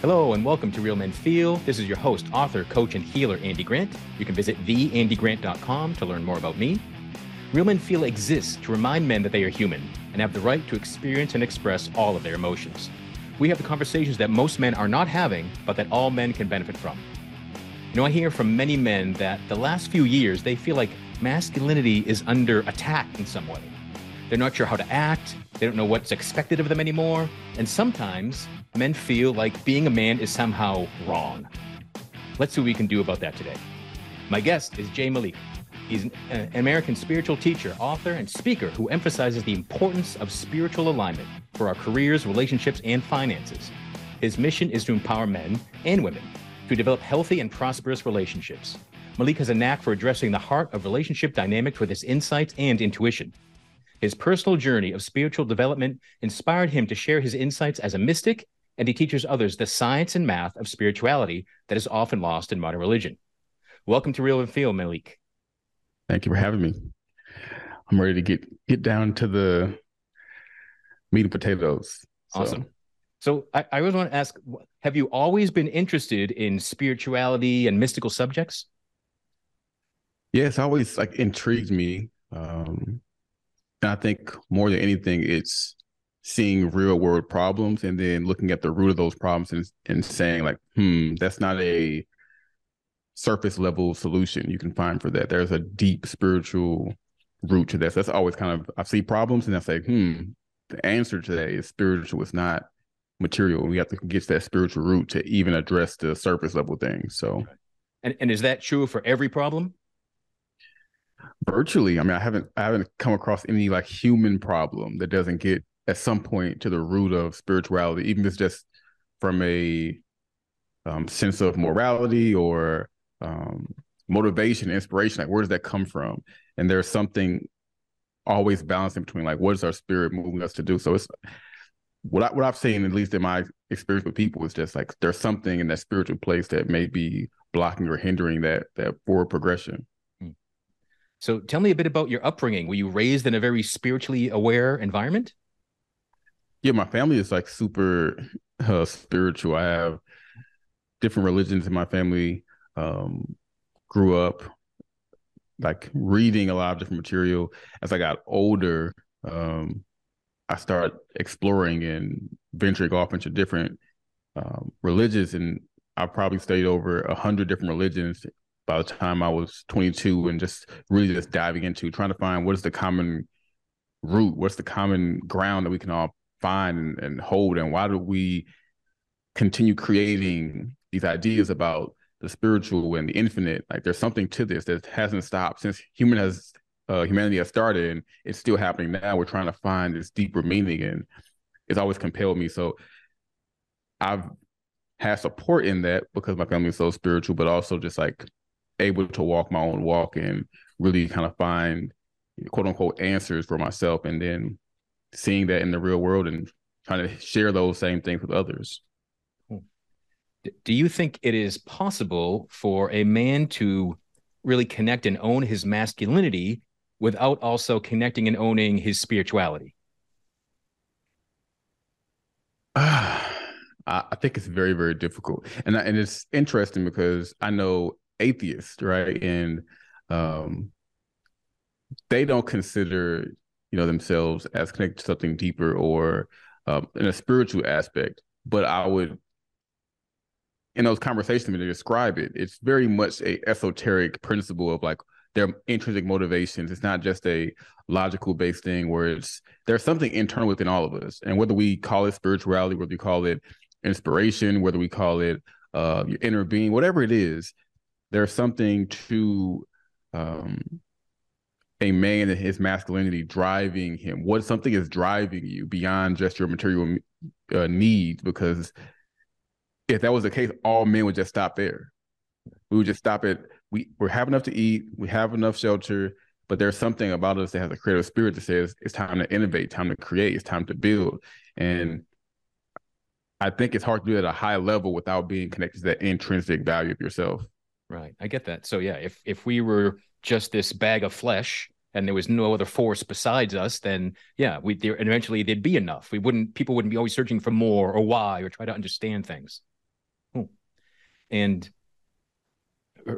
Hello and welcome to Real Men Feel. This is your host, author, coach, and healer, Andy Grant. You can visit theandygrant.com to learn more about me. Real Men Feel exists to remind men that they are human and have the right to experience and express all of their emotions. We have the conversations that most men are not having, but that all men can benefit from. You know, I hear from many men that the last few years they feel like masculinity is under attack in some way. They're not sure how to act, they don't know what's expected of them anymore, and sometimes men feel like being a man is somehow wrong. Let's see what we can do about that today. My guest is Jay Malik. He's uh, an American spiritual teacher, author, and speaker who emphasizes the importance of spiritual alignment for our careers, relationships, and finances. His mission is to empower men and women to develop healthy and prosperous relationships. Malik has a knack for addressing the heart of relationship dynamics with his insights and intuition. His personal journey of spiritual development inspired him to share his insights as a mystic and he teaches others the science and math of spirituality that is often lost in modern religion. Welcome to Real Men Feel, Malik. Thank you for having me. I'm ready to get get down to the meat and potatoes. So. Awesome. So I, I always want to ask: Have you always been interested in spirituality and mystical subjects? Yes, always like intrigued me. Um, and I think more than anything, it's seeing real world problems and then looking at the root of those problems and, and saying like hmm that's not a surface level solution you can find for that. There's a deep spiritual root to this. That's always kind of i see problems and i say hmm the answer to that is spiritual it's not material. We have to get to that spiritual root to even address the surface level things so. And, and is that true for every problem? Virtually. I mean i haven't i haven't come across any like human problem that doesn't get at some point to the root of spirituality, even if it's just from a um, sense of morality or um, motivation, inspiration. Like, where does that come from? And there's something always balancing between like what is our spirit moving us to do. So it's what I, what I've seen, at least in my experience with people, is just like there's something in that spiritual place that may be blocking or hindering that that forward progression. Hmm. So tell me a bit about your upbringing. Were you raised in a very spiritually aware environment? Yeah, my family is like super uh, spiritual. I have different religions in my family. Um, grew up like reading a lot of different material. As I got older, um, I started exploring and venturing off into different um, religions, and I probably studied over a hundred different religions by the time I was 22, and just really just diving into trying to find what is the common root, what's the common ground that we can all find and, and hold? And why do we continue creating these ideas about the spiritual and the infinite? Like there's something to this that hasn't stopped since human has uh, humanity has started and it's still happening now. We're trying to find this deeper meaning and it's always compelled me. So i've had support in that because my family is so spiritual but also just like able to walk my own walk and really kind of find quote unquote answers for myself. And then seeing that in the real world and trying to share those same things with others. Do you think it is possible for a man to really connect and own his masculinity without also connecting and owning his spirituality? Uh, I think it's very, very difficult, and and it's interesting because I know atheists, right, and um, they don't consider you know themselves as connected to something deeper or um, in a spiritual aspect. But I would, in those conversations, when they describe it, it's very much a esoteric principle of like their intrinsic motivations. It's not just a logical based thing where it's there's something internal within all of us, and whether we call it spirituality, whether we call it inspiration, whether we call it uh, your inner being, whatever it is, there's something to um, a man and his masculinity driving him? What something is driving you beyond just your material uh, needs? Because if that was the case all men would just stop there. We would just stop at we we have enough to eat we have enough shelter but there's something about us that has a creative spirit that says it's time to innovate time to create it's time to build. And i think it's hard to do it at a high level without being connected to that intrinsic value of yourself. Right. I get that. So yeah if if we were just this bag of flesh and there was no other force besides us, then yeah, we there eventually there'd be enough. We wouldn't people wouldn't be always searching for more or why or try to understand things. and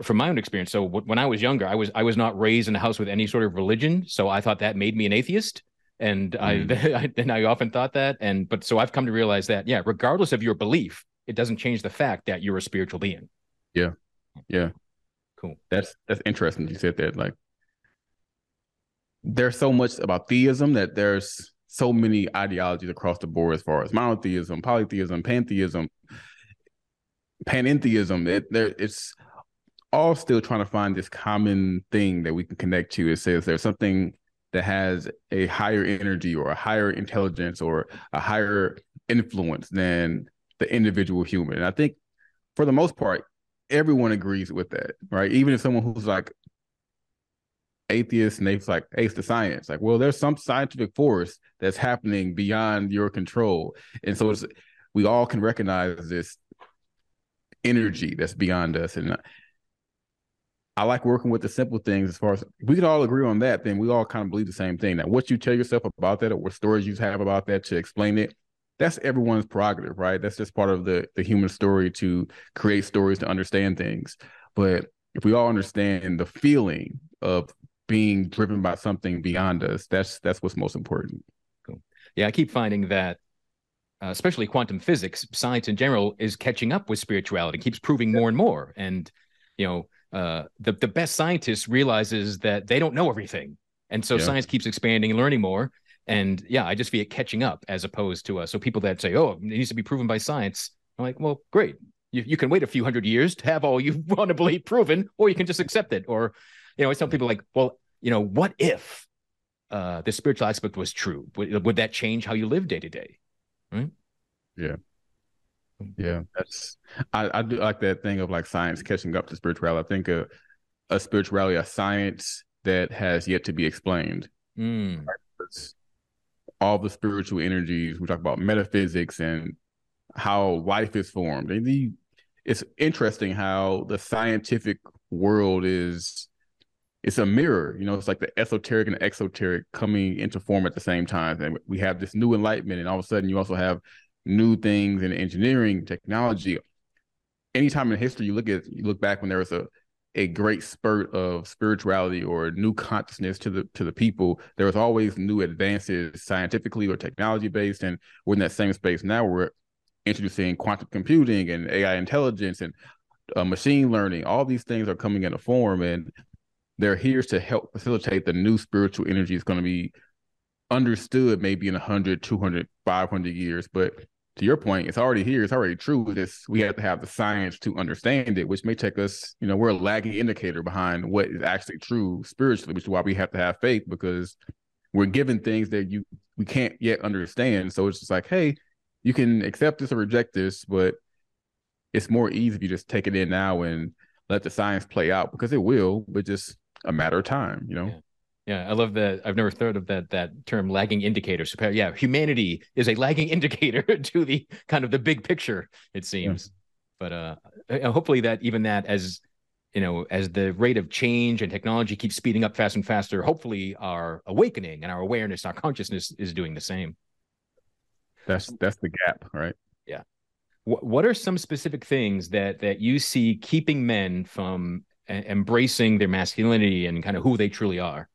from my own experience so when i was younger i was i was not raised in a house with any sort of religion so i thought that made me an atheist and mm. I, and I often thought that and but so i've come to realize that yeah regardless of your belief it doesn't change the fact that you're a spiritual being yeah yeah cool that's that's interesting you said that like there's so much about theism that there's so many ideologies across the board as far as monotheism polytheism pantheism panentheism it, there it's all still trying to find this common thing that we can connect to. It says there's something that has a higher energy or a higher intelligence or a higher influence than the individual human. And I think for the most part, everyone agrees with that, right? Even if someone who's like atheist and they're like, ace the science. Like, well, there's some scientific force that's happening beyond your control. And so it's we all can recognize this energy that's beyond us. And uh, I like working with the simple things as far as we can all agree on that, then we all kind of believe the same thing. Now, what you tell yourself about that or what stories you have about that to explain it, that's everyone's prerogative, right? That's just part of the the human story to create stories to understand things. But if we all understand the feeling of being driven by something beyond us, that's that's what's most important. Cool. Yeah, I keep finding that uh, especially quantum physics, science in general is catching up with spirituality, keeps proving more and more. And you know, uh, the the best scientists realizes that they don't know everything, and so yeah. science keeps expanding and learning more. And yeah, I just feel it catching up as opposed to uh, so people that say, "Oh, it needs to be proven by science." I'm like, well, great. You you can wait a few hundred years to have all you want to believe proven, or you can just accept it. Or, you know, I tell people like, well, you know, what if uh, the spiritual aspect was true? Would, would that change how you live day to day? Right? Yeah. Yeah, that's I, I do like that thing of like science catching up to spirituality. I think a a spirituality, a science that has yet to be explained. Mm. All the spiritual energies. We talk about metaphysics and how life is formed. And the, it's interesting how the scientific world is it's a mirror you know it's like the esoteric and the exoteric coming into form at the same time and we have this new enlightenment and all of a sudden you also have new things in engineering, technology. Anytime in history you look at you look back when there was a a great spurt of spirituality or new consciousness to the to the people, there was always new advances scientifically or technology based, and we're in that same space now. We're introducing quantum computing and AI intelligence and uh, machine learning. All these things are coming into form, and they're here to help facilitate the new spiritual energy is going to be understood maybe in 100 200 500 years but to your point, it's already here. It's already true. This we have to have the science to understand it, which may take us, you know, we're a lagging indicator behind what is actually true spiritually, which is why we have to have faith because we're given things that you we can't yet understand. So it's just like, hey, you can accept this or reject this, but it's more easy if you just take it in now and let the science play out because it will, but just a matter of time, you know. Yeah. I love that. I've never thought of that that term lagging indicator. So yeah, humanity is a lagging indicator to the kind of the big picture, it seems. Yeah. But uh hopefully that even that as you know, as the rate of change and technology keeps speeding up faster and faster, hopefully our awakening and our awareness, our consciousness is doing the same. That's that's the gap, right? Yeah. What what are some specific things that that you see keeping men from embracing their masculinity and kind of who they truly are?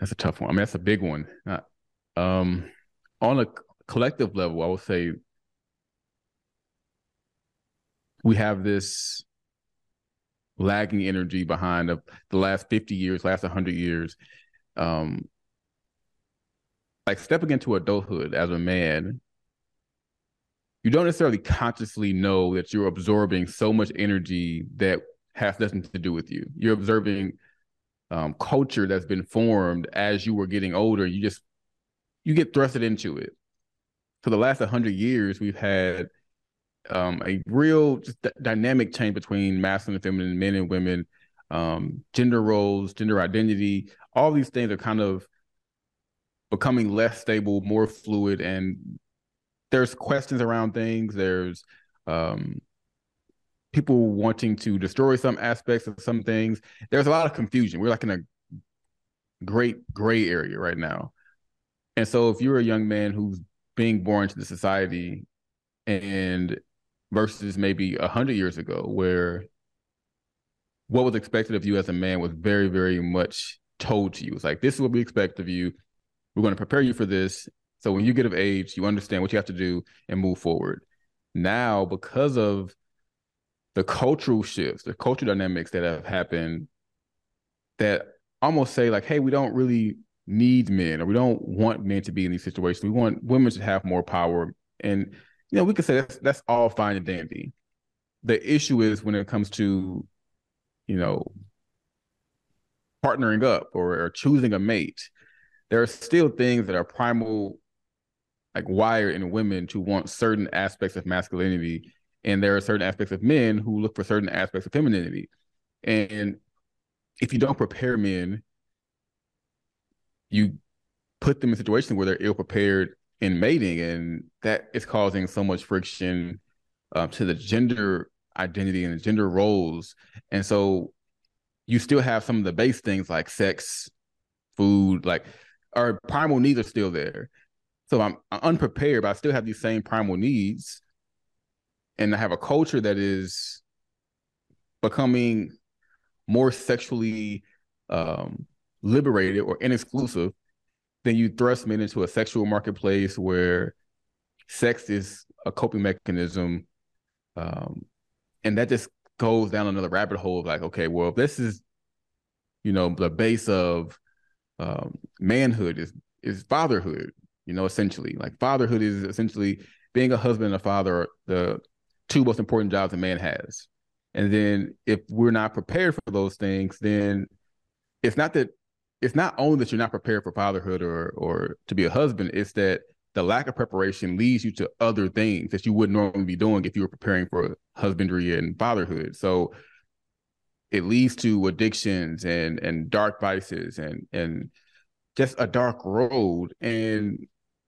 That's a tough one. I mean, that's a big one. Uh, um, on a collective level, I would say we have this lagging energy behind of the last 50 years, last 100 years. Um, like stepping into adulthood as a man, you don't necessarily consciously know that you're absorbing so much energy that has nothing to do with you. You're observing um, culture that's been formed as you were getting older. You just you get thrusted into it. For the last hundred years, we've had um, a real d- dynamic change between masculine and feminine, men and women, um, gender roles, gender identity. All these things are kind of becoming less stable, more fluid, and there's questions around things. There's um, people wanting to destroy some aspects of some things. There's a lot of confusion. We're like in a great gray area right now. And so if you're a young man who's being born into the society and versus maybe a hundred years ago, where what was expected of you as a man was very, very much told to you. It's like this is what we expect of you. We're going to prepare you for this. So when you get of age, you understand what you have to do and move forward. Now, because of the cultural shifts, the cultural dynamics that have happened that almost say like, hey, we don't really need men or we don't want men to be in these situations. We want women to have more power. And, you know, we could say that's that's all fine and dandy. The issue is when it comes to, you know, partnering up or, or choosing a mate, there are still things that are primal like wired in women to want certain aspects of masculinity and there are certain aspects of men who look for certain aspects of femininity. And if you don't prepare men you put them in situations where they're ill prepared in mating. And that is causing so much friction uh, to the gender identity and the gender roles. And so you still have some of the base things like sex food like our primal needs are still there. So I'm unprepared, but I still have these same primal needs. And have a culture that is becoming more sexually um, liberated or inexclusive. Then you thrust men into a sexual marketplace where sex is a coping mechanism. Um, and that just goes down another rabbit hole of like, okay, well, this is, you know, the base of um, manhood is is fatherhood you know, essentially. Like fatherhood is essentially being a husband and a father, the two most important jobs a man has. And then if we're not prepared for those things, then it's not that it's not only that you're not prepared for fatherhood or or to be a husband, it's that the lack of preparation leads you to other things that you wouldn't normally be doing if you were preparing for husbandry and fatherhood. So it leads to addictions and and dark vices and and just a dark road. And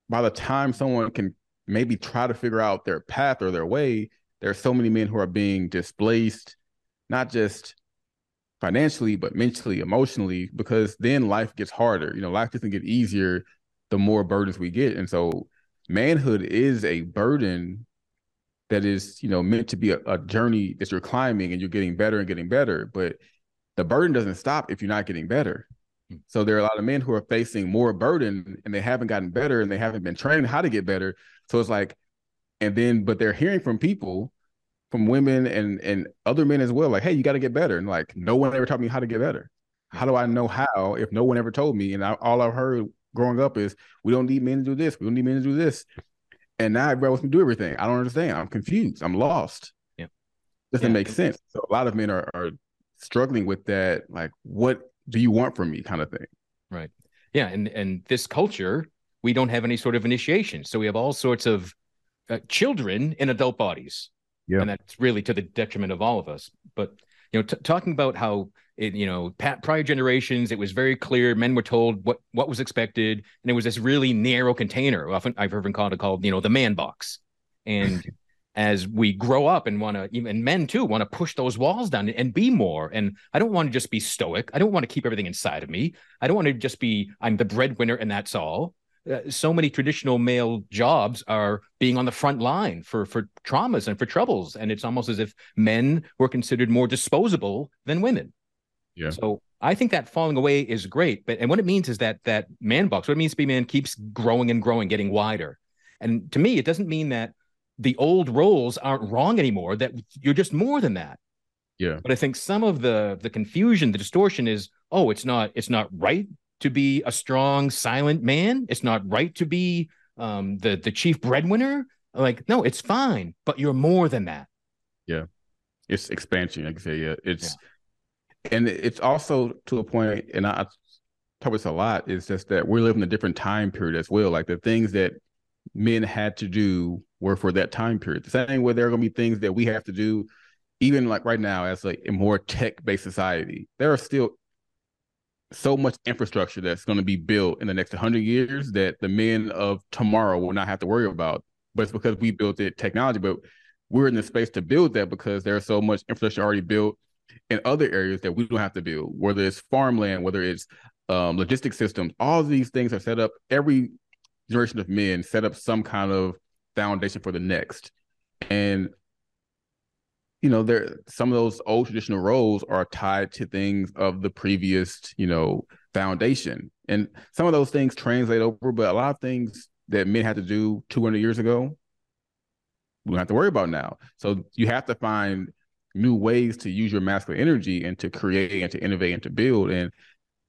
by the time someone can maybe try to figure out their path or their way, there are so many men who are being displaced, not just financially, but mentally, emotionally, because then life gets harder. You know, life doesn't get easier the more burdens we get. And so manhood is a burden that is, you know, meant to be a, a journey that you're climbing and you're getting better and getting better. But the burden doesn't stop if you're not getting better. Hmm. So there are a lot of men who are facing more burden and they haven't gotten better and they haven't been trained how to get better. So it's like, and then, but they're hearing from people, from women and and other men as well, like, hey, you got to get better. And like, no one ever taught me how to get better. How do I know how if no one ever told me? And I, all I've heard growing up is we don't need men to do this. We don't need men to do this. And now everybody wants me to do everything. I don't understand. I'm confused. I'm lost. Yeah. Doesn't Yeah. make sense. So a lot of men are, are struggling with that. Like, what do you want from me kind of thing. Right. Yeah, and and this culture, we don't have any sort of initiation, so we have all sorts of uh, children in adult bodies. Yeah. and that's really to the detriment of all of us. But you know, t- talking about how it, you know, pa- prior generations, it was very clear. Men were told what what was expected, and it was this really narrow container. Often, I've heard called it called you know the man box, and as we grow up and want to even men too want to push those walls down and be more and i don't want to just be stoic i don't want to keep everything inside of me i don't want to just be i'm the breadwinner and that's all uh, so many traditional male jobs are being on the front line for for traumas and for troubles and it's almost as if men were considered more disposable than women Yeah. so i think that falling away is great but and what it means is that that man box what it means to be man keeps growing and growing getting wider and to me it doesn't mean that the old roles aren't wrong anymore that you're just more than that Yeah. but i think some of the the confusion the distortion is oh it's not it's not right to be a strong silent man it's not right to be um the the chief breadwinner like no it's fine but you're more than that Yeah, It's expansion, like I say, yeah. It's and it's also to a point, and I, I talk about this a lot, is just that we're living a different time period as well. Like the things that men had to do were for that time period. The same way there are gonna be things that we have to do, even like right now, as like a more tech-based society, there are still so much infrastructure that's going to be built in the next 100 years that the men of tomorrow will not have to worry about. But it's because we built it technology, but we're in the space to build that because there's so much infrastructure already built in other areas that we don't have to build, whether it's farmland, whether it's um, logistic systems, all these things are set up. Every generation of men set up some kind of foundation for the next. And you know, there some of those old traditional roles are tied to things of the previous, you know, foundation. And some of those things translate over, but a lot of things that men had to do 200 years ago, we don't have to worry about now. So you have to find new ways to use your masculine energy and to create and to innovate and to build. And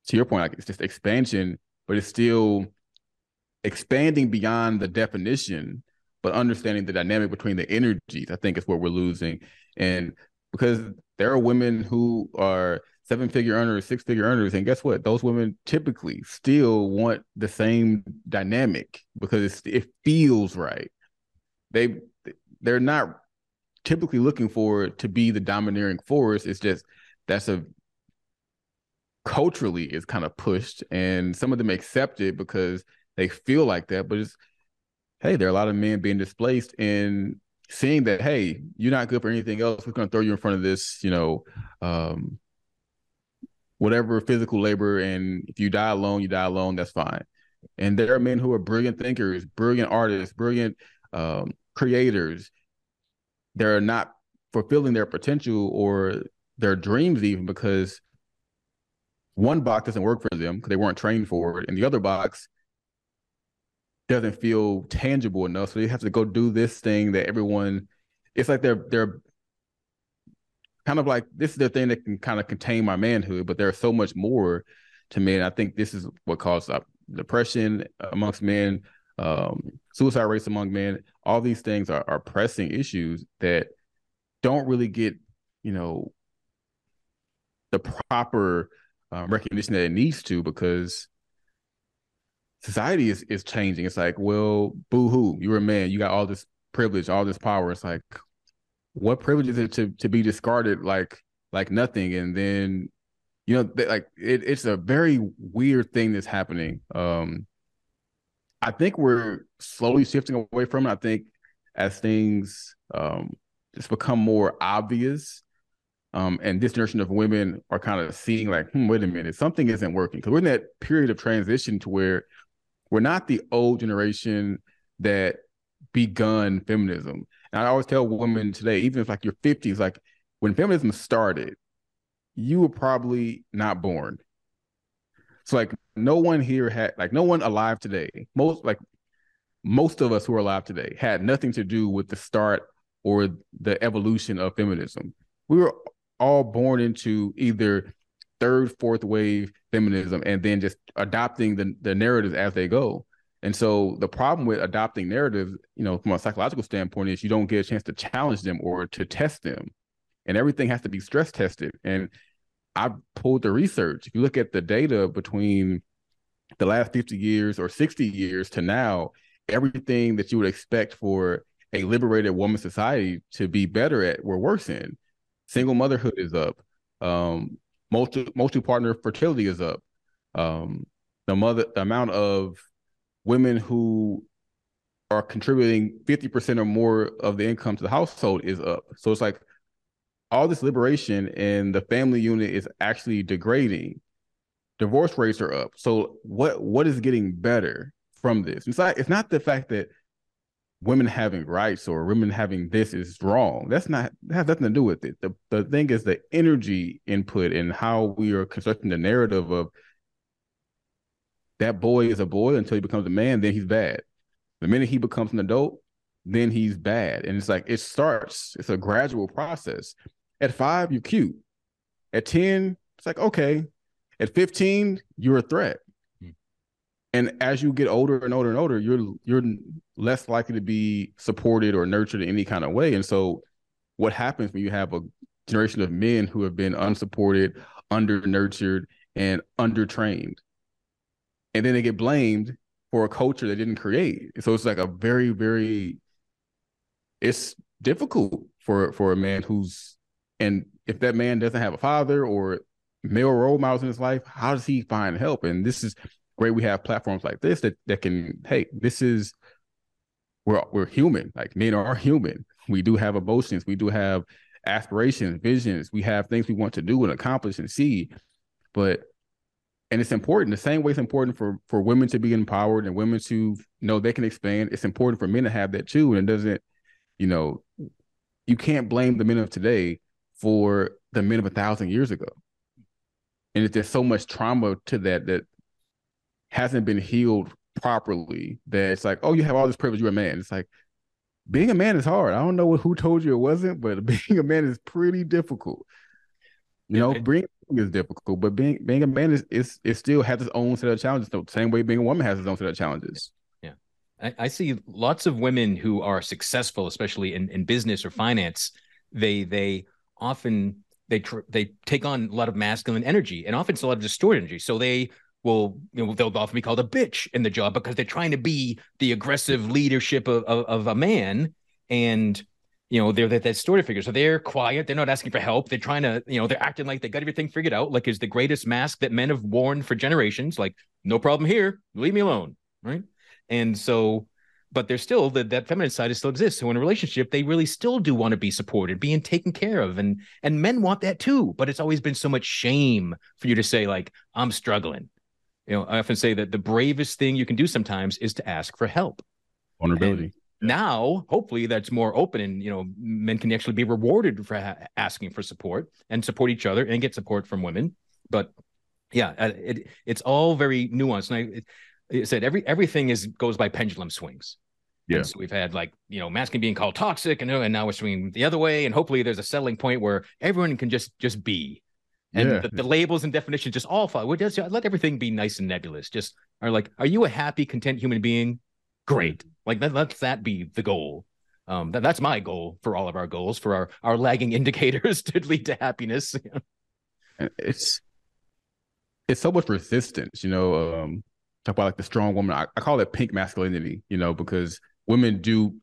to your point, like it's just expansion, but it's still expanding beyond the definition, but understanding the dynamic between the energies, I think is what we're losing. And because there are women who are seven figure earners, six figure earners, and guess what? Those women typically still want the same dynamic because it feels right. They they're not typically looking for to be the domineering force. It's just that's a culturally is kind of pushed, and some of them accept it because they feel like that. But it's hey, there are a lot of men being displaced and seeing that hey, you're not good for anything else. We're going to throw you in front of this, you know, um, whatever physical labor, and if you die alone, you die alone. That's fine. And there are men who are brilliant thinkers, brilliant artists, brilliant um, creators. They're not fulfilling their potential or their dreams even because one box doesn't work for them because they weren't trained for it, and the other box doesn't feel tangible enough. So they have to go do this thing that everyone. It's like they're they're kind of like this is the thing that can kind of contain my manhood, but there's so much more to men. I think this is what causes uh, depression amongst men, um, suicide rates among men. All these things are, are pressing issues that don't really get, you know, the proper um, recognition that it needs to because society is is changing. It's like, well, boo hoo, you're a man, you got all this privilege, all this power. It's like, what privilege is it to to be discarded like like nothing? And then, you know, like it, it's a very weird thing that's happening. Um, I think we're slowly shifting away from it. I think as things um just become more obvious um, and this generation of women are kind of seeing like, hmm, wait a minute, something isn't working. Because we're in that period of transition to where we're not the old generation that begun feminism. And I always tell women today, even if like you're 50s, like when feminism started, you were probably not born. So like no one here had like no one alive today. Most like most of us who are alive today had nothing to do with the start or the evolution of feminism. We were all born into either third, fourth wave feminism and then just adopting the, the narratives as they go. And so the problem with adopting narratives, you know, from a psychological standpoint, is you don't get a chance to challenge them or to test them. And everything has to be stress tested. And I pulled the research. If you look at the data between the last 50 years or 60 years to now, everything that you would expect for a liberated woman society to be better at, we're worse in. Single motherhood is up. Um, multi multi partner fertility is up. Um, the mother the amount of women who are contributing 50% or more of the income to the household is up. So it's like all this liberation and the family unit is actually degrading. Divorce rates are up. So what what is getting better from this? It's like it's not the fact that women having rights or women having this is wrong. That's not that has nothing to do with it. The the thing is the energy input and how we are constructing the narrative of that boy is a boy until he becomes a man, then he's bad. The minute he becomes an adult, then he's bad. And it's like it starts, it's a gradual process. At five, you're cute. At 10, it's like, okay. At 15, you're a threat. And as you get older and older and older, you're you're less likely to be supported or nurtured in any kind of way. And so what happens when you have a generation of men who have been unsupported, under nurtured, and undertrained? And then they get blamed for a culture they didn't create. So it's like a very, very it's difficult for for a man who's and if that man doesn't have a father or male role models in his life, how does he find help? And this is great. We have platforms like this that that can, hey, this is we're we're human. Like men are human. We do have emotions. We do have aspirations, visions. We have things we want to do and accomplish and see. But and it's important the same way it's important for for women to be empowered and women to know they can expand. It's important for men to have that too. And it doesn't, you know, you can't blame the men of today for the men of a thousand years ago. And if there's so much trauma to that that hasn't been healed properly, that it's like, oh, you have all this privilege, you're a man. It's like being a man is hard. I don't know who told you it wasn't, but being a man is pretty difficult. You know, being is difficult, but being being a man is is it still has its own set of challenges. The same way being a woman has its own set of challenges. Yeah, I, I see lots of women who are successful, especially in, in business or finance. They they often they tr- they take on a lot of masculine energy and often it's a lot of distorted energy. So they will you know they'll often be called a bitch in the job because they're trying to be the aggressive leadership of, of, of a man. And you know they're that, that story figure. So they're quiet. They're not asking for help. They're trying to you know they're acting like they got everything figured out like is the greatest mask that men have worn for generations. Like no problem here. Leave me alone. Right? And so but there's still that that feminine side still exists. So in a relationship they really still do want to be supported being taken care of. And and men want that too. But it's always been so much shame for you to say like i'm struggling you know i often say that the bravest thing you can do sometimes is to ask for help. Vulnerability. Now hopefully that's more open and you know men can actually be rewarded for ha- asking for support and support each other and get support from women. But yeah uh, it, it's all very nuanced. And i it, it said every everything is goes by pendulum swings. Yeah. and so we've had like you know masculine being called toxic and, and now we're swinging the other way. And hopefully there's a settling point where everyone can just just be and yeah. the, the, labels and definitions just all fall. Let everything be nice and nebulous. Just are like, are you a happy, content human being? Great. Like that, let that be the goal. Um, that, that's my goal for all of our goals for our our lagging indicators to lead to happiness. it's it's so much resistance, you know. Um, talk about like the strong woman. I, I call it pink masculinity, you know, because women do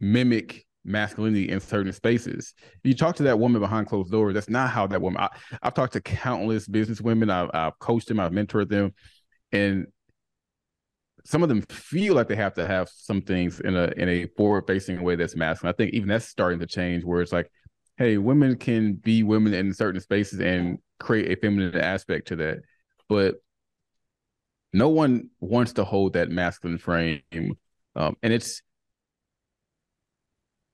mimic masculinity in certain spaces. You talk to that woman behind closed doors. That's not how that woman. I, have talked to countless business women. I've, I've coached them. I've mentored them, and some of them feel like they have to have some things in a in a forward facing way that's masculine. I think even that's starting to change where it's like, hey, women can be women in certain spaces and create a feminine aspect to that. But no one wants to hold that masculine frame. Um, and it's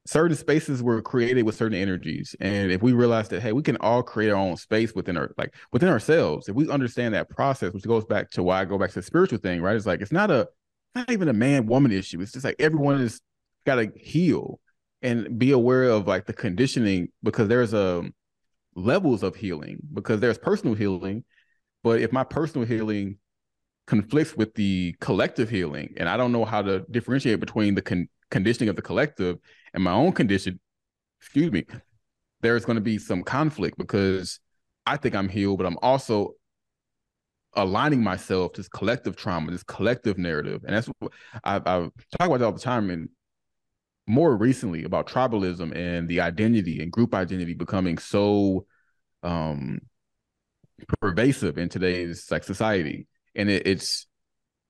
certain spaces were created with certain energies. And if we realize that, hey, we can all create our own space within our like within ourselves, if we understand that process, which goes back to why I go back to the spiritual thing, right? It's like it's not a not even a man woman issue. It's just like everyone is gotta heal and be aware of like the conditioning because there's a um, levels of healing because there's personal healing. But if my personal healing conflicts with the collective healing, and I don't know how to differentiate between the con- conditioning of the collective and my own condition, excuse me, there's going to be some conflict because I think I'm healed, but I'm also aligning myself to this collective trauma, this collective narrative. And that's what I've, I've talked about all the time. And more recently about tribalism and the identity and group identity becoming so um pervasive in today's like society. And it, it's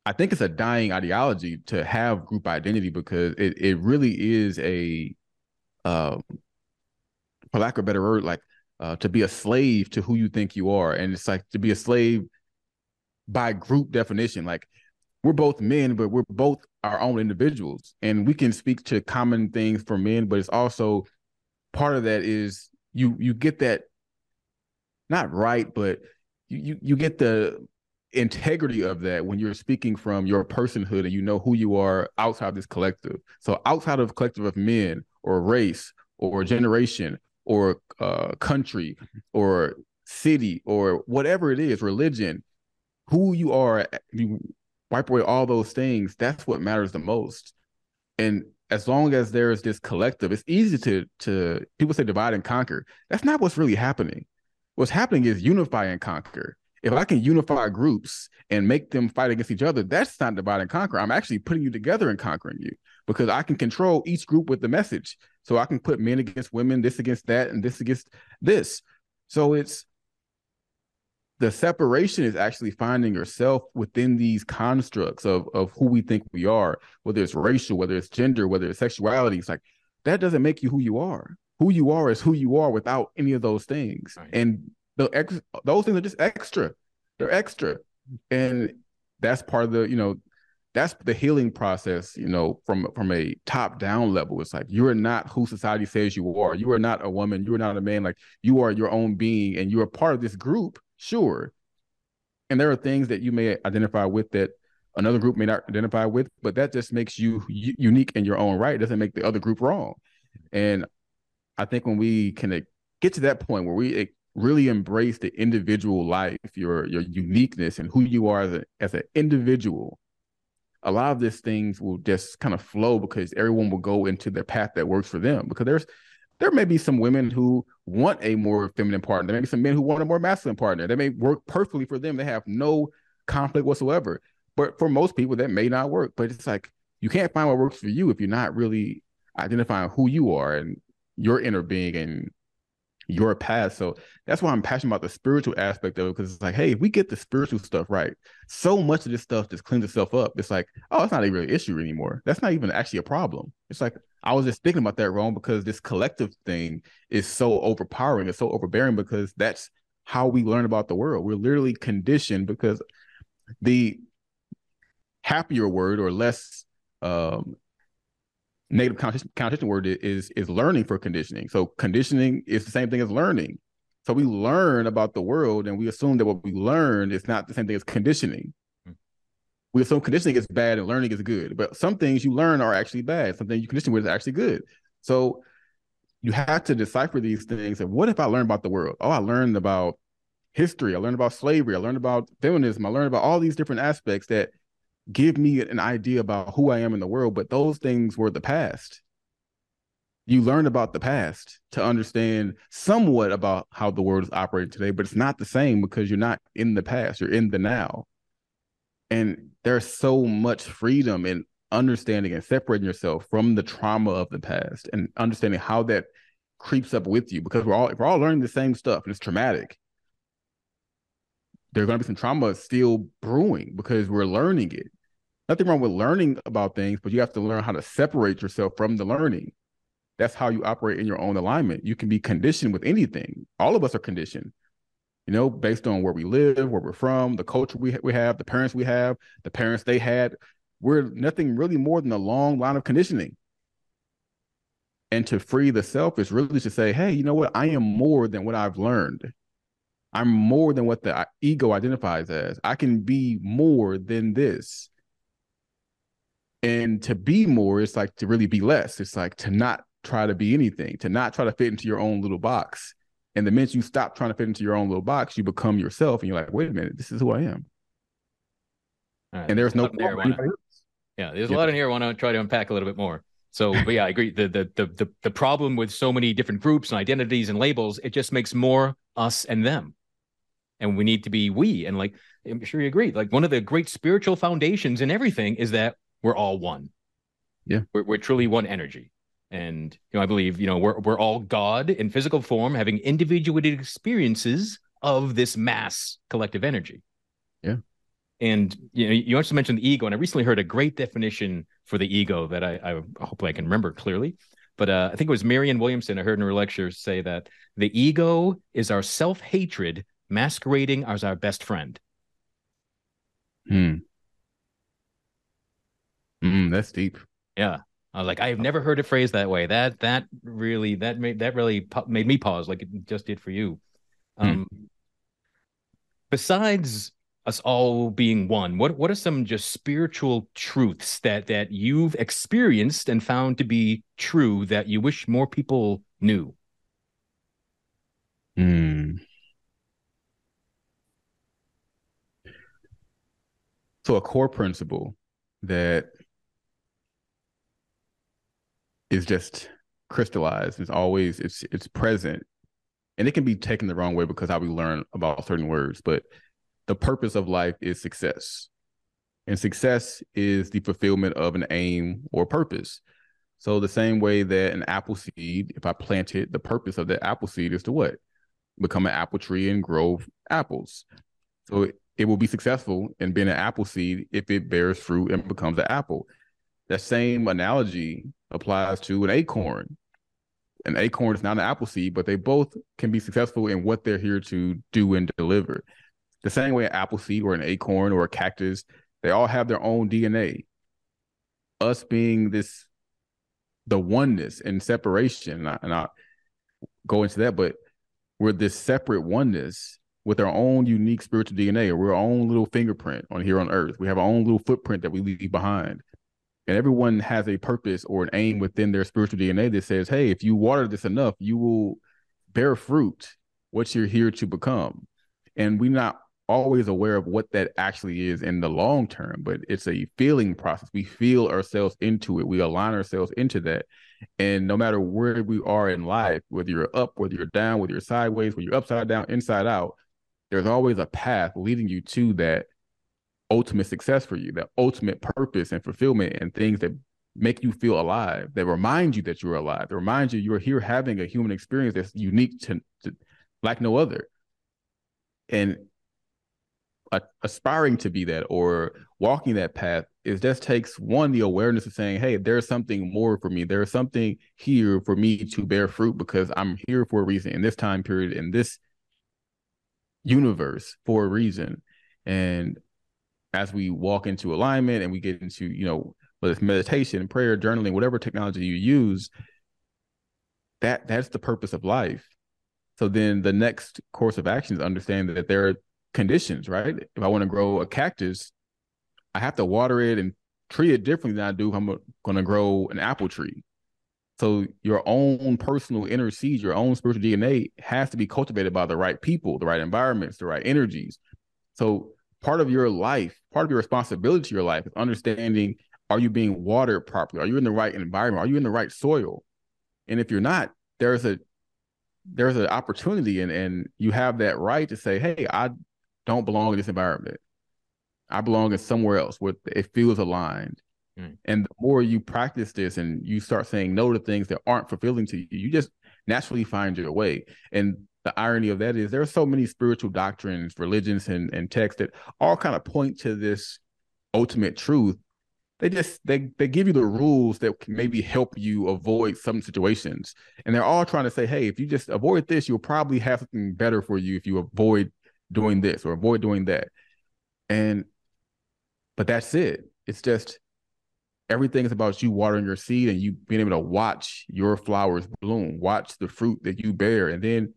I think it's a dying ideology to have group identity because it it really is a, uh, for lack of a better word, like uh, to be a slave to who you think you are, and it's like to be a slave by group definition. Like we're both men, but we're both our own individuals, and we can speak to common things for men, but it's also part of that is you you get that not right, but you you, you get the integrity of that when you're speaking from your personhood and you know who you are outside of this collective. So outside of collective of men or race or generation or uh, country or city or whatever it is, religion, who you are, you wipe away all those things. That's what matters the most. And as long as there's this collective, it's easy to to people say divide and conquer. That's not what's really happening. What's happening is unify and conquer if I can unify groups and make them fight against each other, that's not divide and conquer. I'm actually putting you together and conquering you because I can control each group with the message. So I can put men against women, this against that, and this against this. So it's the separation is actually finding yourself within these constructs of of who we think we are, whether it's racial, whether it's gender, whether it's sexuality. It's like that doesn't make you who you are. Who you are is who you are without any of those things. Right. And the ex those things are just extra. They're extra. And that's part of the, you know, that's the healing process, you know, from from a top down level. It's like you are not who society says you are. You are not a woman. You are not a man. Like you are your own being, and you are part of this group, sure. And there are things that you may identify with that another group may not identify with, but that just makes you unique in your own right. It doesn't make the other group wrong. And I think when we can get to that point where we really embrace the individual life, your your uniqueness, and who you are as, a, as an individual a lot of these things will just kind of flow because everyone will go into their path that works for them. Because there's there may be some women who want a more feminine partner. There may be some men who want a more masculine partner. That may work perfectly for them. They have no conflict whatsoever. But for most people, that may not work. But it's like you can't find what works for you if you're not really identifying who you are and your inner being and your path. So that's why I'm passionate about the spiritual aspect of it because it's like, hey, if we get the spiritual stuff right, so much of this stuff just cleans itself up. It's like, oh, it's not even an issue anymore. That's not even actually a problem. It's like I was just thinking about that wrong because this collective thing is so overpowering, it's so overbearing because that's how we learn about the world. We're literally conditioned because the happier word or less um, negative connotation word is is learning for conditioning. So conditioning is the same thing as learning. So we learn about the world and we assume that what we learn is not the same thing as conditioning. Hmm. We assume conditioning is bad and learning is good, but some things you learn are actually bad. Something you condition with is actually good. So you have to decipher these things. And what if I learn about the world? Oh, I learned about history. I learned about slavery. I learned about feminism. I learned about all these different aspects that give me an idea about who I am in the world, but those things were the past. You learn about the past to understand somewhat about how the world is operating today, but it's not the same because you're not in the past, you're in the now. And there's so much freedom in understanding and separating yourself from the trauma of the past and understanding how that creeps up with you because we're all we're all learning the same stuff and it's traumatic there's going to be some trauma still brewing because we're learning it nothing wrong with learning about things, but you have to learn how to separate yourself from the learning. That's how you operate in your own alignment. You can be conditioned with anything. All of us are conditioned, you know, based on where we live, where we're from, the culture we, we have, the parents we have, the parents they had. We're nothing really more than a long line of conditioning. And to free the self is really to say, hey, you know what? I am more than what I've learned. I'm more than what the uh, ego identifies as. I can be more than this and to be more is like to really be less. It's like to not try to be anything, to not try to fit into your own little box. And the minute you stop trying to fit into your own little box, you become yourself and you're like, wait a minute, this is who I am. Right. And there's no wanna, yeah, there's yeah. a lot in here I want to try to unpack a little bit more. So, but yeah, I agree. The, the the the the problem with so many different groups and identities and labels, it just makes more us and them, and we need to be we. And like, I'm sure you agree. Like one of the great spiritual foundations in everything is that we're all one. Yeah. We're, we're truly one energy. And you know, I believe, you know, we're we're all God in physical form, having individuated experiences of this mass collective energy. Yeah. And you know, you also mentioned the ego, and I recently heard a great definition for the ego that I, I hope I can remember clearly. But uh, I think it was Marianne Williamson. I heard in her lecture say that the ego is our self hatred masquerading as our best friend. Hmm. Mm, that's deep. Yeah. I was like, I've never heard it phrased that way. That that really that made that really made me pause, like it just did for you. Hmm. Um, Besides us all being one, what what are some just spiritual truths that that you've experienced and found to be true that you wish more people knew? Hmm. So a core principle that is just crystallized. It's always it's it's present, and it can be taken the wrong way because how we learn about certain words. But the purpose of life is success, and success is the fulfillment of an aim or purpose. So the same way that an apple seed, if I plant it, the purpose of that apple seed is to what? Become an apple tree and grow apples. So it, it will be successful in being an apple seed if it bears fruit and becomes an apple. That same analogy applies to an acorn. An acorn is not an apple seed, but they both can be successful in what they're here to do and deliver. The same way an apple seed or an acorn or a cactus They all have their own DNA. Us being this, the oneness and separation, and I, and I go into that, but we're this separate oneness with our own unique spiritual DNA, or we're our own little fingerprint on here on earth. We have our own little footprint that we leave behind. And everyone has a purpose or an aim within their spiritual DNA that says, hey, if you water this enough, you will bear fruit what you're here to become. And we're not always aware of what that actually is in the long term, but it's a feeling process. We feel ourselves into it, we align ourselves into that. And no matter where we are in life, whether you're up, whether you're down, whether you're sideways, whether you're upside down, inside out, there's always a path leading you to that ultimate success for you, that ultimate purpose and fulfillment and things that make you feel alive, that remind you that you're alive, that remind you you're here having a human experience that's unique to, to like no other. And uh, aspiring to be that or walking that path is just takes one the awareness of saying hey there's something more for me there's something here for me to bear fruit because i'm here for a reason in this time period in this universe for a reason and as we walk into alignment and we get into you know whether it's meditation prayer journaling whatever technology you use that that's the purpose of life so then the next course of action is understand that there are conditions, right? If I want to grow a cactus, I have to water it and treat it differently than I do if I'm going to grow an apple tree. So your own personal inner seed, your own spiritual DNA has to be cultivated by the right people, the right environments, the right energies. So part of your life, part of your responsibility to your life is understanding are you being watered properly? Are you in the right environment? Are you in the right soil? And if you're not, there's a there's an opportunity and and you have that right to say, hey, I don't belong in this environment. I belong in somewhere else where it feels aligned. Mm. And the more you practice this and you start saying no to things that aren't fulfilling to you, you just naturally find your way. And the irony of that is there are so many spiritual doctrines, religions, and, and texts that all kind of point to this ultimate truth. They just they they give you the rules that can maybe help you avoid some situations. And they're all trying to say, hey, if you just avoid this, you'll probably have something better for you if you avoid doing this or avoid doing that. And but that's it. It's just everything is about you watering your seed and you being able to watch your flowers bloom, watch the fruit that you bear. And then,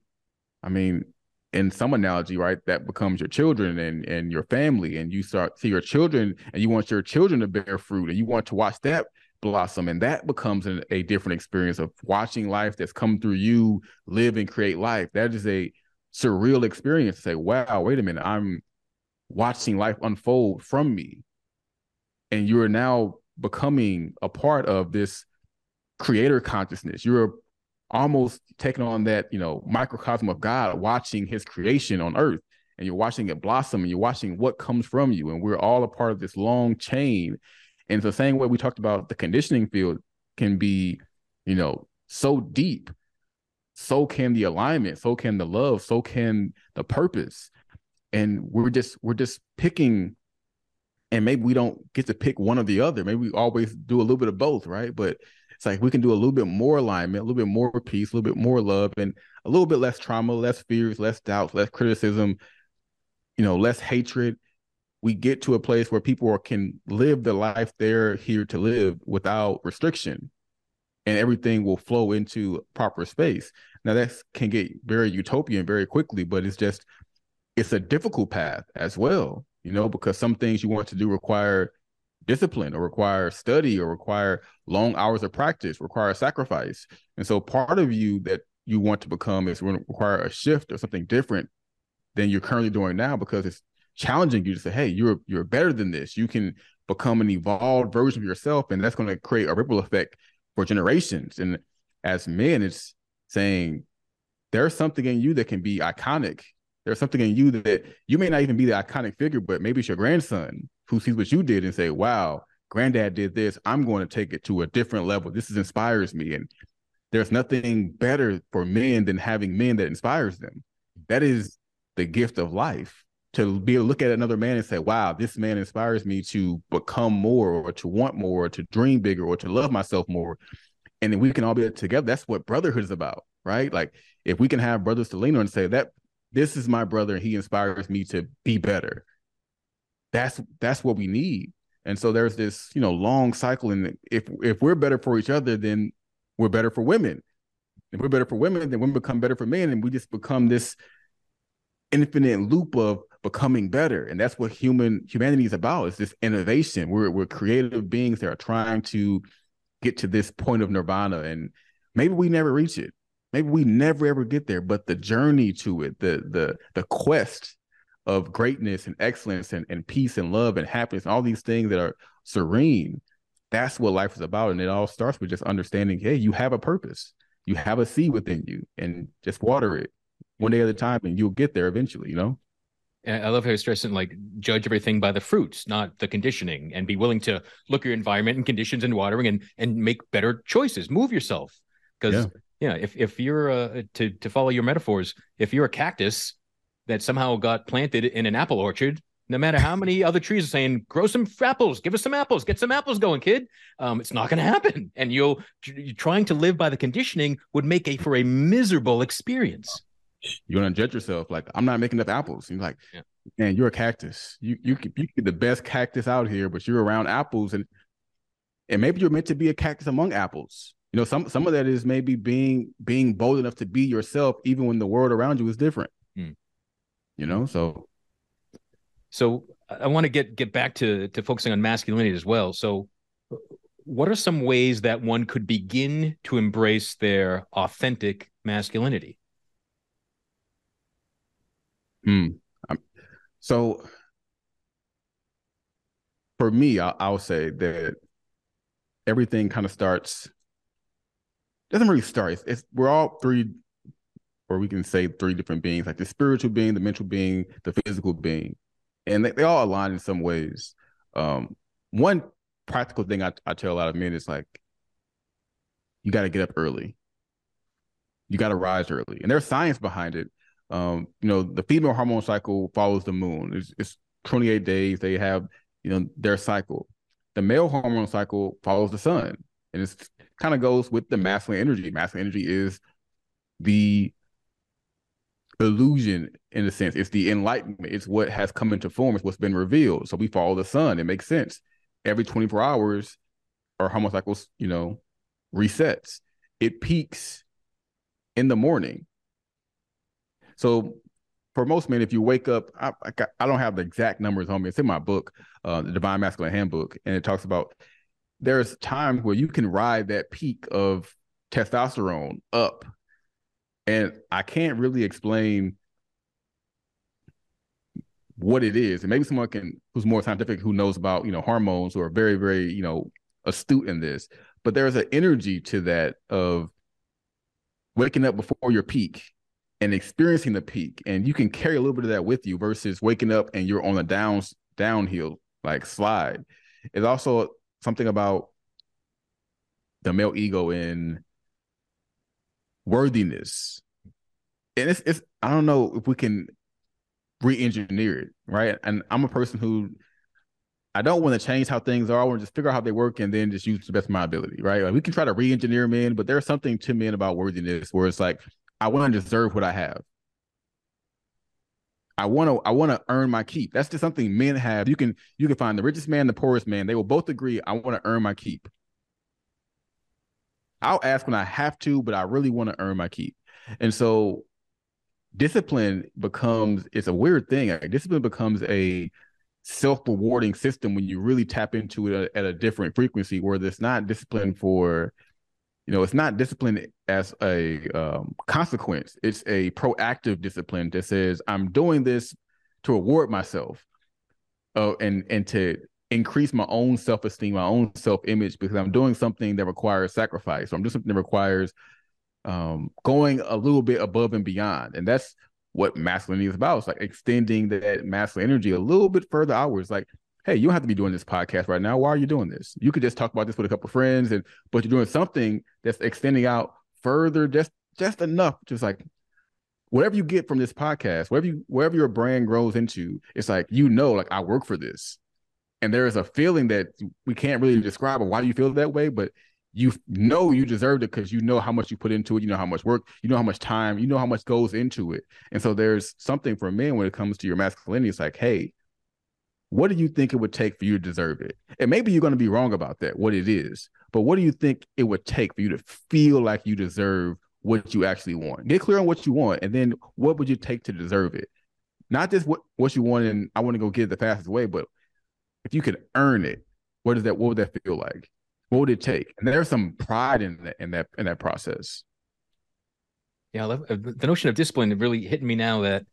I mean, in some analogy, right, that becomes your children and and your family, and you start see your children, and you want your children to bear fruit, and you want to watch that blossom, and that becomes an, a different experience of watching life that's come through you live and create life. That is a surreal experience to say, wow, wait a minute, I'm watching life unfold from me. And you're now becoming a part of this creator consciousness. You're almost taking on that, you know, microcosm of God, watching his creation on earth. And you're watching it blossom and you're watching what comes from you. And we're all a part of this long chain. And the same way we talked about the conditioning field can be, you know, so deep so can the alignment, so can the love, so can the purpose. And we're just we're just picking and maybe we don't get to pick one or the other. Maybe we always do a little bit of both, right? But it's like we can do a little bit more alignment, a little bit more peace, a little bit more love, and a little bit less trauma, less fears, less doubts, less criticism, you know, less hatred. We get to a place where people are, can live the life they're here to live without restriction, and everything will flow into proper space. Now that can get very utopian very quickly, but it's just it's a difficult path as well, you know, because some things you want to do require discipline or require study or require long hours of practice, require sacrifice. And so part of you that you want to become is going to require a shift or something different than you're currently doing now because it's challenging you to say, hey, you're you're better than this. You can become an evolved version of yourself, and that's going to create a ripple effect for generations. And as men, it's saying there's something in you that can be iconic. There's something in you that you may not even be the iconic figure, but maybe it's your grandson who sees what you did and say, "Wow, granddad did this. I'm going to take it to a different level. This is, inspires me." And there's nothing better for men than having men that inspires them. That is the gift of life to be able to look at another man and say, wow, this man inspires me to become more or to want more or to dream bigger or to love myself more and then we can all be together. That's what brotherhood is about, right? Like if we can have brothers to lean on and say that this is my brother and he inspires me to be better. That's that's what we need. And so there's this, you know, long cycle. And if if we're better for each other, then we're better for women. If we're better for women, then women become better for men, and we just become this infinite loop of becoming better. And that's what human humanity is about. It's this innovation. We're we're creative beings that are trying to get to this point of nirvana. And maybe we never reach it. Maybe we never ever get there. But the journey to it, the the the quest of greatness and excellence and, and peace and love and happiness, and all these things that are serene, that's what life is about. And it all starts with just understanding, hey, you have a purpose. You have a seed within you and just water it one day at a time and you'll get there eventually, you know? I love how you're stressing like judge everything by the fruits, not the conditioning, and be willing to look at your environment and conditions and watering and and make better choices. Move yourself. Because yeah. yeah, if if you're uh, to to follow your metaphors, if you're a cactus that somehow got planted in an apple orchard, no matter how many other trees are saying, grow some apples, give us some apples, get some apples going, kid. Um, it's not going to happen. And you'll trying to live by the conditioning would make a for a miserable experience you're gonna judge yourself like I'm not making enough apples. And you're like, yeah. man, you're a cactus. You you could you could the best cactus out here, but you're around apples and and maybe you're meant to be a cactus among apples. You know, some some of that is maybe being being bold enough to be yourself, even when the world around you is different. You know, so so I want to get get back to to focusing on masculinity as well. So what are some ways that one could begin to embrace their authentic masculinity? Hmm. So for me, I, I'll say that everything kind of starts. Doesn't really start. It's, it's we're all three, or we can say three different beings, like the spiritual being, the mental being, the physical being, and they, they all align in some ways. Um, one practical thing I, I tell a lot of men is like, you got to get up early. You got to rise early, and there's science behind it. Um, you know, the female hormone cycle follows the moon. It's, it's 28 days. They have, you know, their cycle. The male hormone cycle follows the sun, and it kind of goes with the masculine energy. Masculine energy is the illusion in a sense. It's the enlightenment. It's what has come into form. It's what's been revealed. So we follow the sun. It makes sense. Every 24 hours, our hormone you know, resets. It peaks in the morning. So for most men, if you wake up, I, I, I, don't have the exact numbers on me. It's in my book, uh, the Divine Masculine Handbook, and it talks about there's times where you can ride that peak of testosterone up, and I can't really explain what it is. And maybe someone can who's more scientific, who knows about you know hormones, or very very you know astute in this. But there's an energy to that of waking up before your peak and experiencing the peak and you can carry a little bit of that with you versus waking up and you're on a down downhill like slide it's also something about the male ego in worthiness and it's, it's i don't know if we can re-engineer it right and i'm a person who I don't want to change how things are. I want to just figure out how they work and then just use the best of my ability, right? Like we can try to re-engineer men, but there's something to men about worthiness where it's like I want to deserve what I have. I want to I want to earn my keep. That's just something men have. You can you can find the richest man, the poorest man. They will both agree. I want to earn my keep. I'll ask when I have to, but I really want to earn my keep. And so discipline becomes it's a weird thing. Discipline becomes a self-rewarding system when you really tap into it at a different frequency where it's not discipline for you know, it's not discipline as a um, consequence. It's a proactive discipline that says I'm doing this to reward myself, uh, and and to increase my own self esteem, my own self image, because I'm doing something that requires sacrifice. So I'm doing something that requires um, going a little bit above and beyond, and that's what masculinity is about. It's like extending that masculine energy a little bit further outwards. Like hey, you don't have to be doing this podcast right now. Why are you doing this? You could just talk about this with a couple friends, and but you're doing something that's extending out further, just just enough, just like whatever you get from this podcast, wherever you wherever your brand grows into, it's like you know, like I work for this, and there is a feeling that we can't really describe. Why do you feel that way? But you know you deserved it because you know how much you put into it. You know how much work. You know how much time. You know how much goes into it. And so there's something for men when it comes to your masculinity. It's like, hey, what do you think it would take for you to deserve it? And maybe you're going to be wrong about that, what it is. But what do you think it would take for you to feel like you deserve what you actually want? Get clear on what you want, and then what would you take to deserve it? Not just what what you want and I want to go get it the fastest way, but if you could earn it, what does that what would that feel like? What would it take? And there's some pride in that in that in that process. Yeah, love, uh, the notion of discipline really hitting me now that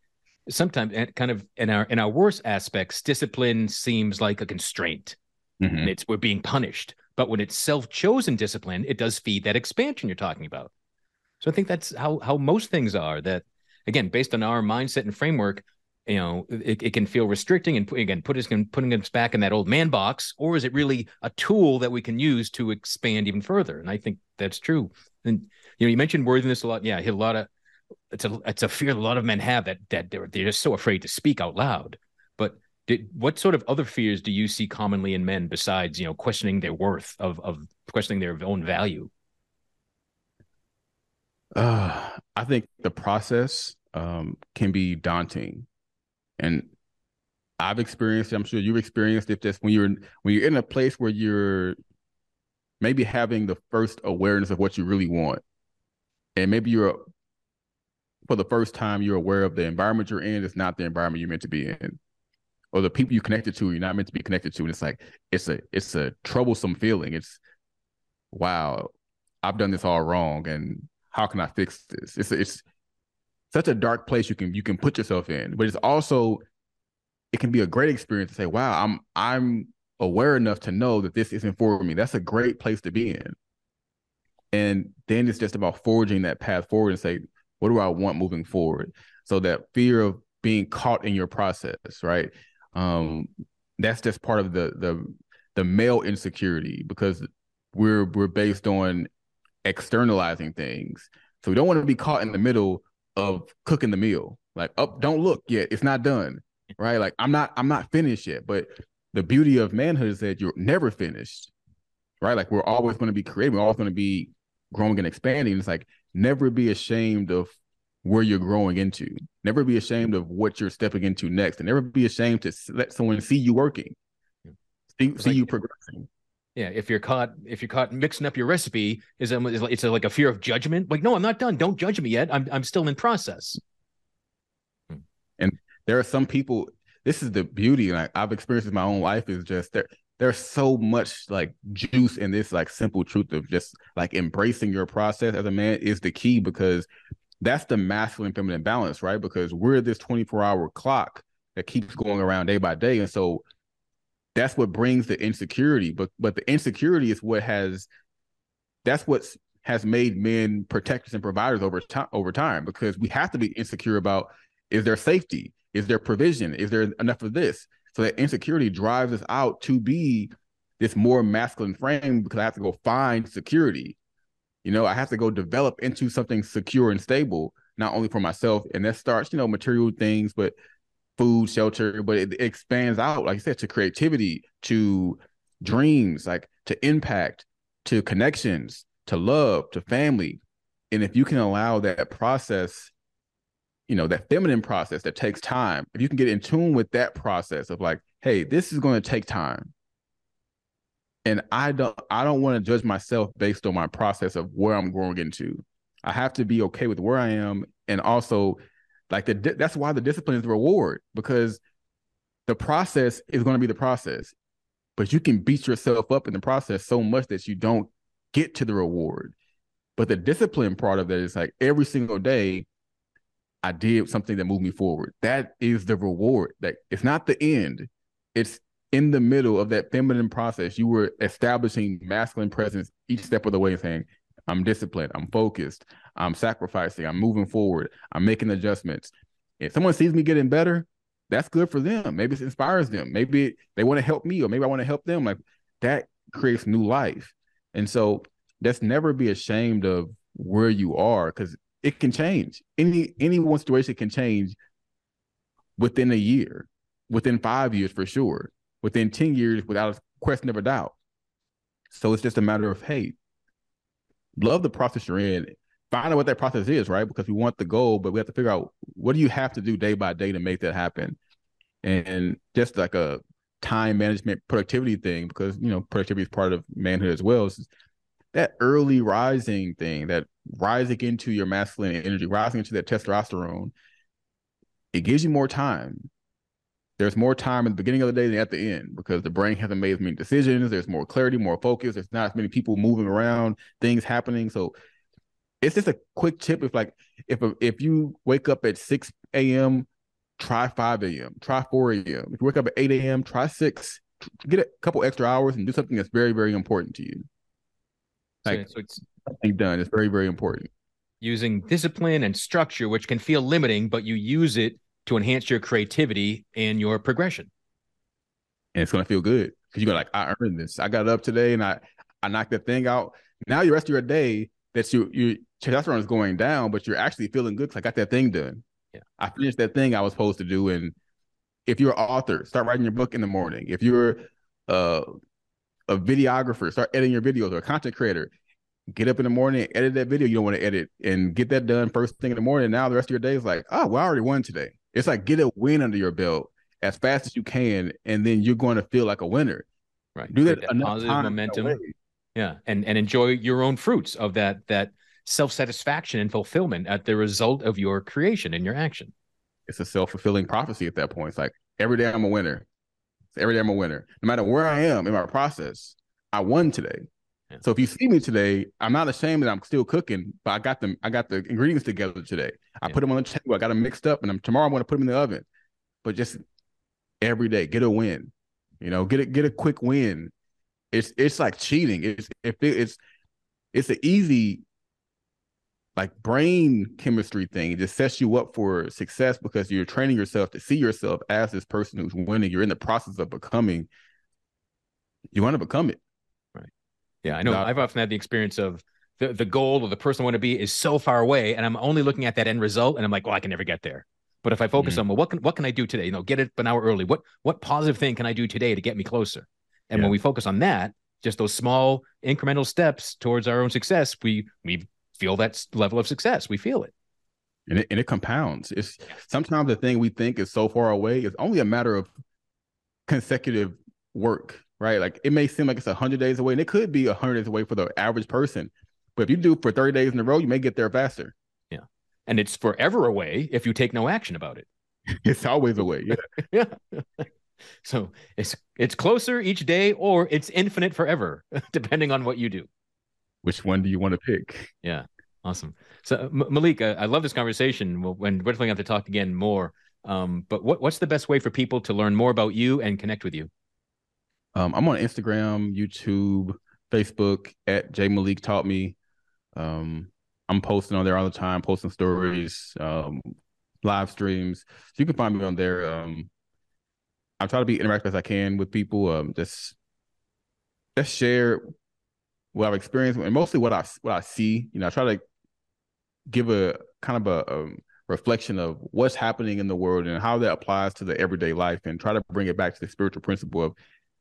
sometimes kind of in our in our worst aspects, discipline seems like a constraint. Mm-hmm. It's we're being punished. But when it's self-chosen discipline, it does feed that expansion you're talking about. So I think that's how how most things are. That again, based on our mindset and framework, you know, it, it can feel restricting and again put us putting us back in that old man box, or is it really a tool that we can use to expand even further? And I think that's true. And you know, you mentioned worthiness a lot. Yeah, a lot of it's a it's a fear a lot of men have that that they're they're just so afraid to speak out loud. But did, what sort of other fears do you see commonly in men besides you know questioning their worth of of questioning their own value? Uh, I think the process um, can be daunting, and I've experienced. I'm sure you've experienced it. Just when you're when you're in a place where you're maybe having the first awareness of what you really want, and maybe you're for the first time you're aware of the environment you're in is not the environment you're meant to be in or the people you connected to you're not meant to be connected to and it's like it's a it's a troublesome feeling it's wow i've done this all wrong and how can i fix this it's it's such a dark place you can you can put yourself in but it's also it can be a great experience to say wow i'm i'm aware enough to know that this isn't for me that's a great place to be in and then it's just about forging that path forward and say what do I want moving forward? So that fear of being caught in your process, right? Um, that's just part of the the the male insecurity because we're we're based on externalizing things. So we don't want to be caught in the middle of cooking the meal. Like, up, oh, don't look yet. It's not done. Right. Like I'm not I'm not finished yet. But the beauty of manhood is that you're never finished. Right. Like we're always going to be creative. We're always going to be growing and expanding. It's like never be ashamed of where you're growing into. Never be ashamed of what you're stepping into next, and never be ashamed to let someone see you working, see, see like, you progressing. Yeah, if you're caught, if you're caught mixing up your recipe, is it, it's like a fear of judgment? Like, no, I'm not done. Don't judge me yet. I'm I'm still in process. Hmm. And there are some people. This is the beauty, and I, I've experienced in my own life. Is just there there's so much like juice in this like simple truth of just like embracing your process as a man is the key because that's the masculine feminine balance right because we're this 24 hour clock that keeps going around day by day and so that's what brings the insecurity but but the insecurity is what has that's what has made men protectors and providers over time over time because we have to be insecure about is there safety is there provision is there enough of this so that insecurity drives us out to be this more masculine frame because I have to go find security. You know, I have to go develop into something secure and stable, not only for myself. And that starts, you know, material things, but food, shelter, but it, expands out, like I said, to creativity, to dreams, like to impact, to connections, to love, to family. And if you can allow that process you know that feminine process that takes time if you can get in tune with that process of like hey this is going to take time and i don't i don't want to judge myself based on my process of where i'm growing into i have to be okay with where i am and also like the that's why the discipline is the reward because the process is going to be the process but you can beat yourself up in the process so much that you don't get to the reward but the discipline part of that is like every single day I did something that moved me forward. That is the reward. That it's not the end. It's in the middle of that feminine process. You were establishing masculine presence each step of the way, saying, I'm disciplined, I'm focused, I'm sacrificing, I'm moving forward, I'm making adjustments. If someone sees me getting better, that's good for them. Maybe it inspires them. Maybe they want to help me, or maybe I want to help them. Like that creates new life. And so let's never be ashamed of where you are because it can change. Any any one situation can change within a year, within five years for sure, within 10 years without a question of a doubt. So it's just a matter of hey, love the process you're in. Find out what that process is, right? Because we want the goal, but we have to figure out what do you have to do day by day to make that happen. And just like a time management productivity thing because you know productivity is part of manhood as well. It's that early rising thing, that rising into your masculine energy, rising into that testosterone, it gives you more time. There's more time at the beginning of the day than at the end because the brain hasn't made as many decisions. There's more clarity, more focus. There's not as many people moving around, things happening. So it's just a quick tip. If like if if you wake up at six a.m., try five a.m., try four a.m. If you wake up at eight a.m., try six. Get a couple extra hours and do something that's very very important to you. Like so it's something done. It's very very important. Using discipline and structure, which can feel limiting, but you use it to enhance your creativity and your progression. And it's gonna feel good because you're like, I earned this. I got up today and I I knocked that thing out. Now the rest of your day that you you testosterone is going down, but you're actually feeling good because I got that thing done. Yeah. I finished that thing I was supposed to do. And if you're an author, start writing your book in the morning. If you're uh, a videographer, start editing your videos or a content creator, get up in the morning, edit that video you don't want to edit and get that done first thing in the morning. Now the rest of your day is like, oh, well, I already won today. It's like get a win under your belt as fast as you can, and then you're going to feel like a winner. Right. Do that, that positive momentum. Yeah, and and enjoy your own fruits of that that self satisfaction and fulfillment at the result of your creation and your action. It's a self fulfilling prophecy at that point. It's like every day I'm a winner. Every day I'm a winner. No matter where I am in my process, I won today. Yeah. So if you see me today, I'm not ashamed that I'm still cooking, but I got them. I got the ingredients together today. I yeah. put them on the table. I got them mixed up, and I'm, tomorrow I'm going to put them in the oven. But just every day, get a win. You know, get a get a quick win it's it's like cheating. It's if it, it's it's an easy like brain chemistry thing. It just sets you up for success because you're training yourself to see yourself as this person who's winning. You're in the process of becoming. You want to become it. Yeah, I know. I've often had the experience of the, the goal or the person I want to be is so far away, and I'm only looking at that end result, and I'm like, well, I can never get there. But if I focus mm-hmm. on well, what can what can I do today? You know, get it an hour early. What what positive thing can I do today to get me closer? And yeah. when we focus on that, just those small incremental steps towards our own success, we we feel that level of success. We feel it. And it, and it compounds. It's sometimes the thing we think is so far away is only a matter of consecutive work, right? Like it may seem like it's hundred days away, and it could be hundred days away for the average person. But if you do for 30 days in a row, you may get there faster. Yeah. And it's forever away if you take no action about it. it's always away. Yeah. yeah. So it's it's closer each day or it's infinite forever, depending on what you do. Which one do you want to pick? Yeah, awesome. So M- Malik, uh, I love this conversation. We'll, when we're definitely have to talk again more. Um, but what, what's the best way for people to learn more about you and connect with you? Um, I'm on Instagram, YouTube, Facebook at J Malik Taught Me. Um, I'm posting on there all the time, posting stories, um, live streams. So you can find me on there. Um, I try to be interactive as I can with people. Um, just just share what I've experienced and mostly what I what I see. You know, I try to give a kind of a, a reflection of what's happening in the world and how that applies to the everyday life, and try to bring it back to the spiritual principle of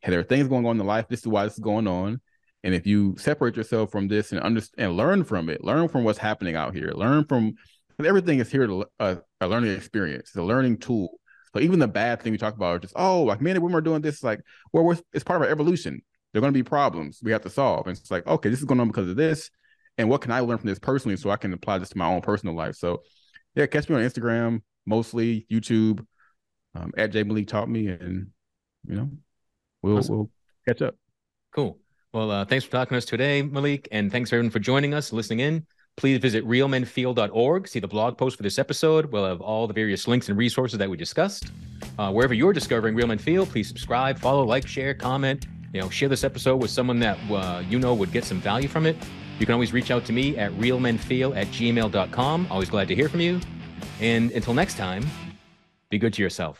hey, there are things going on in life. This is why this is going on. And if you separate yourself from this and understand and learn from it, learn from what's happening out here, learn from everything is here to uh, a learning experience, it's a learning tool. So even the bad thing we talk about are just, oh, like men and women are doing this, like, well, we're, it's part of our evolution. There are going to be problems we have to solve. And it's like, okay, this is going on because of this. And what can I learn from this personally so I can apply this to my own personal life? So, yeah, catch me on Instagram, mostly YouTube, um, at J Malik taught me, and you know, we'll awesome. we'll catch up. Cool. Well, uh, thanks for talking to us today, Malik, and thanks everyone for joining us, listening in. Please visit realmenfeel.org. See the blog post for this episode. We'll have all the various links and resources that we discussed. Uh, wherever you're discovering Real Men Feel, please subscribe, follow, like, share, comment. You know, share this episode with someone that uh, you know would get some value from it. You can always reach out to me at realmenfeel at gmail.com. Always glad to hear from you. And until next time, be good to yourself.